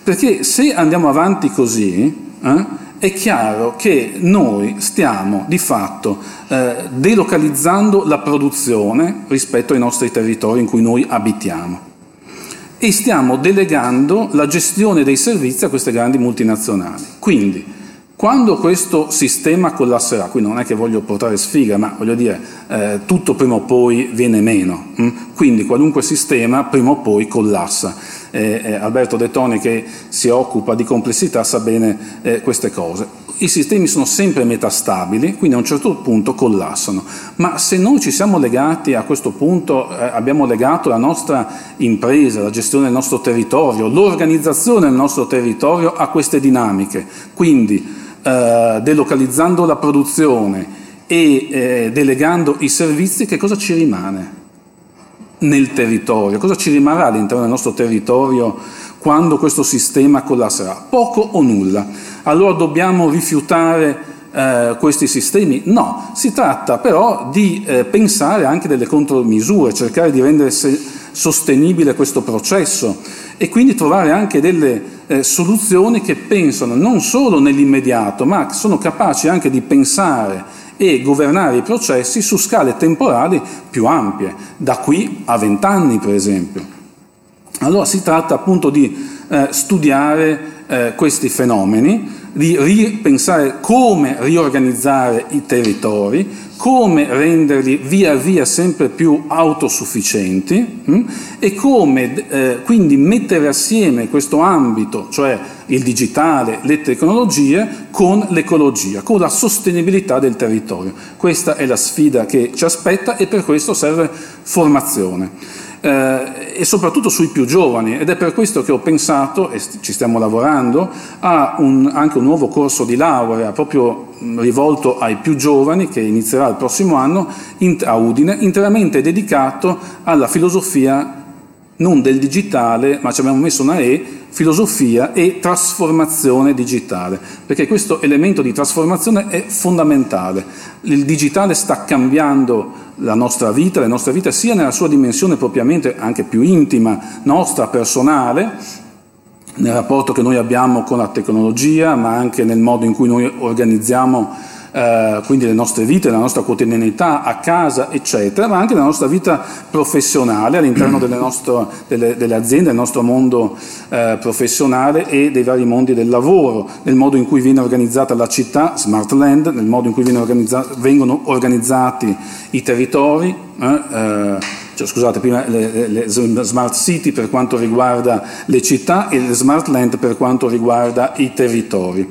Perché se andiamo avanti così, eh, è chiaro che noi stiamo di fatto eh, delocalizzando la produzione rispetto ai nostri territori in cui noi abitiamo e stiamo delegando la gestione dei servizi a queste grandi multinazionali. Quindi, quando questo sistema collasserà, qui non è che voglio portare sfiga, ma voglio dire, eh, tutto prima o poi viene meno, hm? quindi qualunque sistema prima o poi collassa. Eh, eh, Alberto De Toni che si occupa di complessità sa bene eh, queste cose. I sistemi sono sempre metastabili, quindi a un certo punto collassano, ma se noi ci siamo legati a questo punto, eh, abbiamo legato la nostra impresa, la gestione del nostro territorio, l'organizzazione del nostro territorio a queste dinamiche, quindi eh, delocalizzando la produzione e eh, delegando i servizi, che cosa ci rimane nel territorio? Cosa ci rimarrà all'interno del nostro territorio quando questo sistema collasserà? Poco o nulla. Allora dobbiamo rifiutare eh, questi sistemi? No, si tratta però di eh, pensare anche delle contromisure, cercare di rendere sostenibile questo processo e quindi trovare anche delle eh, soluzioni che pensano non solo nell'immediato, ma sono capaci anche di pensare e governare i processi su scale temporali più ampie, da qui a vent'anni per esempio. Allora si tratta appunto di eh, studiare eh, questi fenomeni, di ripensare come riorganizzare i territori, come renderli via via sempre più autosufficienti mh? Hm? e come eh, quindi mettere assieme questo ambito, cioè il digitale, le tecnologie, con l'ecologia, con la sostenibilità del territorio. Questa è la sfida che ci aspetta e per questo serve formazione eh, e soprattutto sui più giovani. Ed è per questo che ho pensato, e ci stiamo lavorando, a un, anche un nuovo corso di laurea proprio rivolto ai più giovani che inizierà il prossimo anno a Udine, interamente dedicato alla filosofia non del digitale, ma ci abbiamo messo una E, filosofia e trasformazione digitale, perché questo elemento di trasformazione è fondamentale. Il digitale sta cambiando la nostra vita, la nostra vita sia nella sua dimensione propriamente anche più intima, nostra, personale, nel rapporto che noi abbiamo con la tecnologia, ma anche nel modo in cui noi organizziamo eh, quindi le nostre vite, la nostra quotidianità a casa, eccetera, ma anche la nostra vita professionale all'interno delle, nostre, delle, delle aziende, del nostro mondo eh, professionale e dei vari mondi del lavoro, nel modo in cui viene organizzata la città, Smart Land, nel modo in cui organizza- vengono organizzati i territori. Eh, eh cioè, scusate, prima le, le, smart city per quanto riguarda le città e le smart land per quanto riguarda i territori.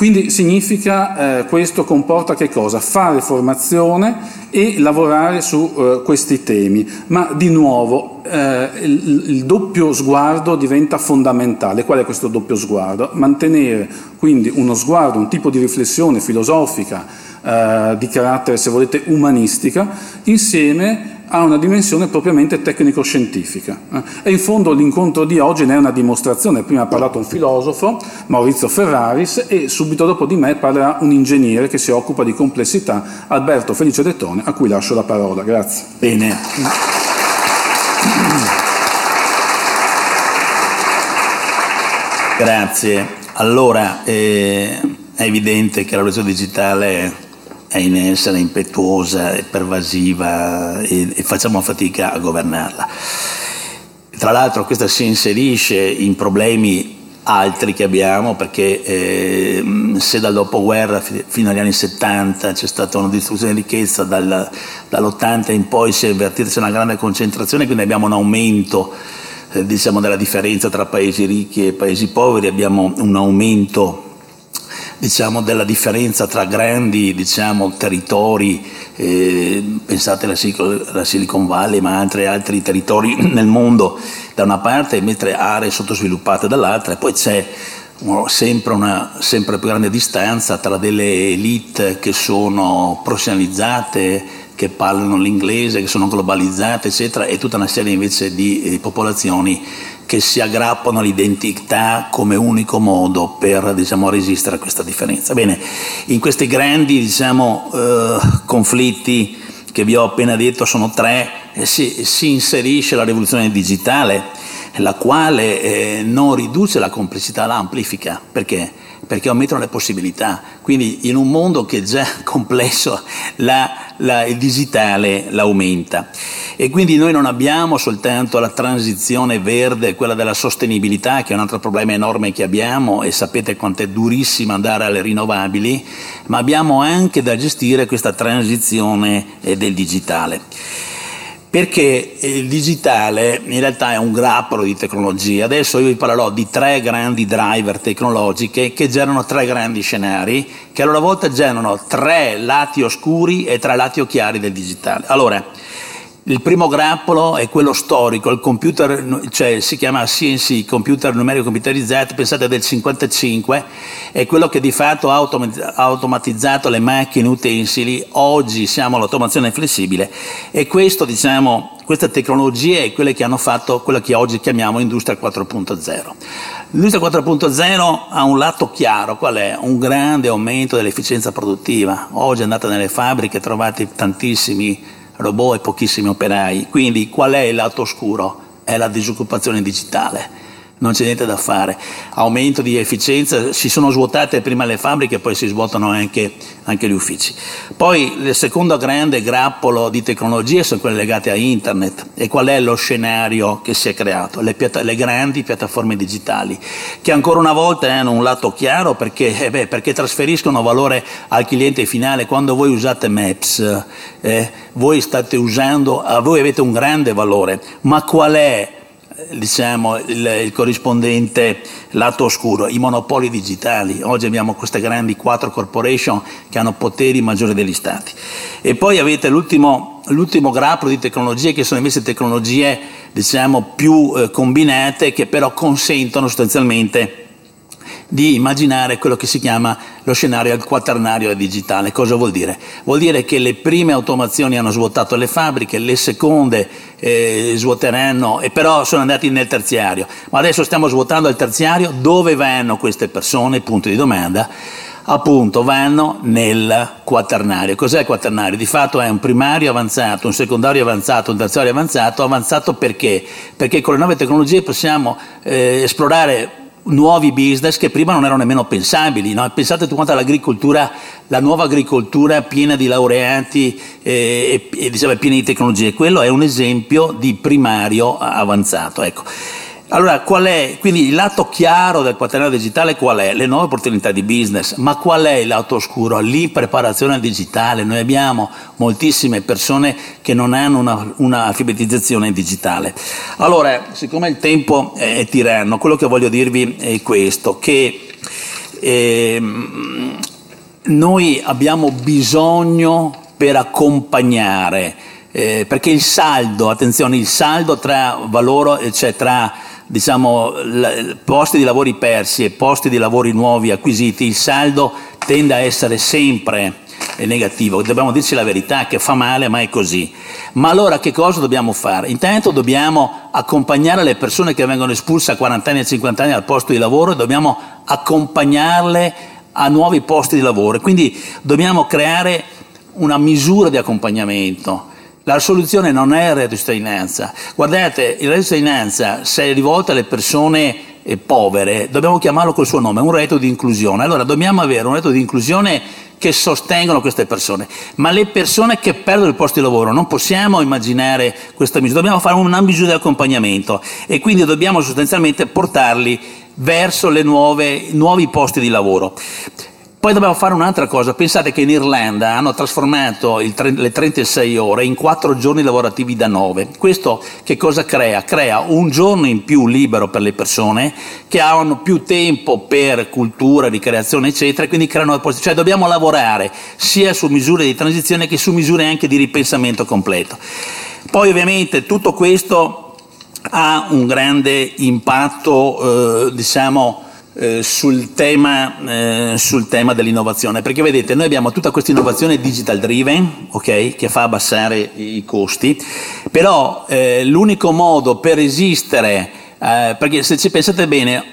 Quindi significa, eh, questo comporta che cosa? Fare formazione e lavorare su eh, questi temi, ma di nuovo eh, il, il, doppio sguardo diventa fondamentale. Qual è questo doppio sguardo? Mantenere quindi uno sguardo, un tipo di riflessione filosofica eh, di carattere, se volete, umanistica, insieme ha una dimensione propriamente tecnico-scientifica. Eh. E in fondo l'incontro di oggi ne è una dimostrazione. Prima ha parlato un filosofo, Maurizio Ferraris, e subito dopo di me parlerà un ingegnere che si occupa di complessità, Alberto Felice Dettone, a cui lascio la parola. Grazie. Bene. Grazie. Allora, eh, è evidente che la rivoluzione digitale è in essere, impetuosa, è pervasiva e, e facciamo fatica a governarla. Tra l'altro questa si inserisce in problemi altri che abbiamo perché eh, se dal dopoguerra fino agli anni 70 c'è stata una distribuzione di ricchezza dal, dall'80 in poi si è invertita c'è una grande concentrazione quindi abbiamo un aumento eh, diciamo, della differenza tra paesi ricchi e paesi poveri abbiamo un aumento diciamo, della differenza tra grandi diciamo, territori, eh, pensate alla, Silicon Valley, ma anche altri territori nel mondo. Da una parte, mentre aree sottosviluppate dall'altra, e poi c'è sempre una sempre più grande distanza tra delle elite che sono professionalizzate, che parlano l'inglese, che sono globalizzate, eccetera, e tutta una serie invece di eh, popolazioni che si aggrappano all'identità come unico modo per diciamo, resistere a questa differenza. Bene, in questi grandi diciamo, eh, conflitti che vi ho appena detto sono tre, si, si inserisce la rivoluzione digitale, la quale eh, non riduce la complessità, la amplifica. Perché? Perché aumentano le possibilità. Quindi in un mondo che è già complesso, la, la, il digitale l'aumenta. E quindi noi non abbiamo soltanto la transizione verde, quella della sostenibilità, che è un altro problema enorme che abbiamo, e sapete quanto è durissimo andare alle rinnovabili, ma abbiamo anche da gestire questa transizione eh, del digitale perché il digitale in realtà è un grappolo di tecnologie. Adesso io vi parlerò di tre grandi driver tecnologiche che generano tre grandi scenari, che a loro volta generano tre lati oscuri e tre lati chiari del digitale. Allora, il primo grappolo è quello storico, il computer, cioè si chiama CNC, computer numerico computerizzato, pensate del 55, è quello che di fatto ha automatizzato le macchine utensili, oggi siamo all'automazione flessibile e questo, diciamo, queste tecnologie è quelle che hanno fatto quello che oggi chiamiamo industria 4.0. L'industria 4.0 ha un lato chiaro, qual è? Un grande aumento dell'efficienza produttiva. Oggi andate nelle fabbriche, trovate tantissimi robot e pochissimi operai. Quindi qual è il lato oscuro? È la disoccupazione digitale non c'è niente da fare. Aumento di efficienza, si sono svuotate prima le fabbriche, poi si svuotano anche, anche gli uffici. Poi il secondo grande grappolo di tecnologie sono quelle legate a internet. E qual è lo scenario che si è creato? Le, piatta- le grandi piattaforme digitali, che ancora una volta hanno un lato chiaro perché, eh beh, perché trasferiscono valore al cliente finale. Quando voi usate Maps, eh, voi state usando, voi avete un grande valore, ma qual è diciamo, il, il, corrispondente lato oscuro, i monopoli digitali. Oggi abbiamo queste grandi quattro corporation che hanno poteri maggiori degli stati. E poi avete l'ultimo, l'ultimo grappolo di tecnologie che sono invece tecnologie diciamo, più eh, combinate che però consentono sostanzialmente di immaginare quello che si chiama lo scenario al quaternario digitale. Cosa vuol dire? Vuol dire che le prime automazioni hanno svuotato le fabbriche, le seconde eh, svuoteranno, e però sono andati nel terziario. Ma adesso stiamo svuotando il terziario, dove vanno queste persone? Punto di domanda appunto vanno nel quaternario. Cos'è il quaternario? Di fatto è un primario avanzato, un secondario avanzato, un terziario avanzato. Avanzato perché? Perché con le nuove tecnologie possiamo eh, esplorare nuovi business che prima non erano nemmeno pensabili. No? Pensate tu quanto all'agricoltura, la nuova agricoltura piena di laureati eh, e, e diciamo, piena di tecnologie. Quello è un esempio di primario avanzato. Ecco. Allora, qual è, quindi il lato chiaro del quaternario digitale qual è? Le nuove opportunità di business, ma qual è il lato oscuro? L'impreparazione al digitale. Noi abbiamo moltissime persone che non hanno una, una alfabetizzazione digitale. Allora, siccome il tempo è tiranno, quello che voglio dirvi è questo, che eh, noi abbiamo bisogno per accompagnare, eh, perché il saldo, attenzione, il saldo tra valore, cioè tra diciamo, posti di lavori persi e posti di lavori nuovi acquisiti, il saldo tende a essere sempre negativo. Dobbiamo dirci la verità che fa male, ma è così. Ma allora che cosa dobbiamo fare? Intanto dobbiamo accompagnare le persone che vengono espulse a 40 anni e 50 anni al posto di lavoro e dobbiamo accompagnarle a nuovi posti di lavoro. Quindi dobbiamo creare una misura di accompagnamento la soluzione non è il reddito di cittadinanza. Guardate, il reddito di cittadinanza, se è rivolto alle persone eh, povere, dobbiamo chiamarlo col suo nome, un reddito di inclusione. Allora dobbiamo avere un reddito di inclusione che sostengono queste persone, ma le persone che perdono il posto di lavoro non possiamo immaginare questa misura, dobbiamo fare una misura di accompagnamento e quindi dobbiamo sostanzialmente portarli verso nuove, nuovi posti di lavoro. Poi dobbiamo fare un'altra cosa, pensate che in Irlanda hanno trasformato tre, le 36 ore in 4 giorni lavorativi da 9. Questo che cosa crea? Crea un giorno in più libero per le persone che hanno più tempo per cultura, ricreazione eccetera, quindi creano cioè dobbiamo lavorare sia su misure di transizione che su misure anche di ripensamento completo. Poi ovviamente tutto questo ha un grande impatto, eh, diciamo, eh, sul, tema, eh, sul, tema, dell'innovazione, perché vedete noi abbiamo tutta questa innovazione digital driven, okay, che fa abbassare i costi, però eh, l'unico modo per esistere, eh, perché se ci pensate bene,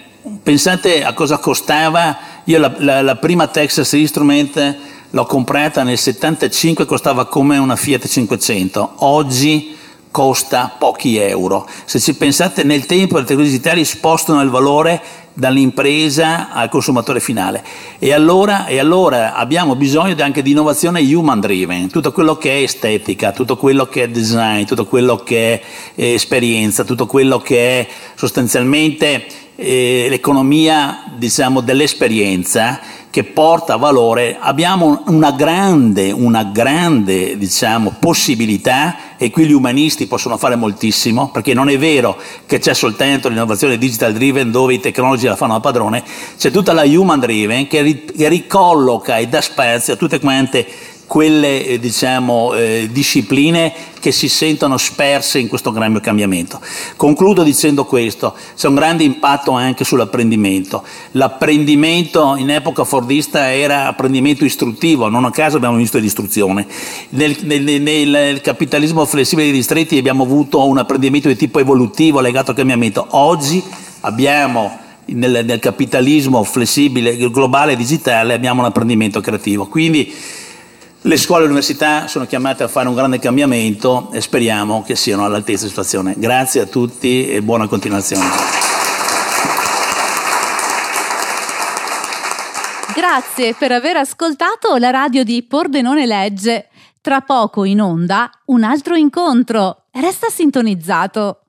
pensate a cosa costava, io la, la, la prima Texas Instrument l'ho comprata nel 75, costava come una Fiat 500, oggi costa pochi euro. Se ci pensate nel tempo le tecnologie digitali spostano il valore dall'impresa al consumatore finale. E allora, e allora abbiamo bisogno anche di innovazione human driven, tutto quello che è estetica, tutto quello che è design, tutto quello che è esperienza, tutto quello che è sostanzialmente eh, l'economia diciamo, dell'esperienza che porta valore, abbiamo una grande, una grande diciamo, possibilità e qui gli umanisti possono fare moltissimo, perché non è vero che c'è soltanto l'innovazione digital driven dove i tecnologi la fanno a padrone, c'è tutta la human driven che ricolloca e dà spazio a tutte quante quelle eh, diciamo, eh, discipline che si sentono sperse in questo grande cambiamento. Concludo dicendo questo, c'è un grande impatto anche sull'apprendimento. L'apprendimento in epoca fordista era apprendimento istruttivo, non a caso abbiamo visto l'istruzione. Nel, nel, nel capitalismo flessibile dei distretti abbiamo avuto un apprendimento di tipo evolutivo legato al cambiamento. Oggi abbiamo nel, nel capitalismo flessibile, globale, digitale, abbiamo un apprendimento creativo. Quindi le scuole e le università sono chiamate a fare un grande cambiamento e speriamo che siano all'altezza della situazione. Grazie a tutti e buona continuazione. Grazie per aver ascoltato la radio di Pordenone Legge. Tra poco in onda un altro incontro. Resta sintonizzato.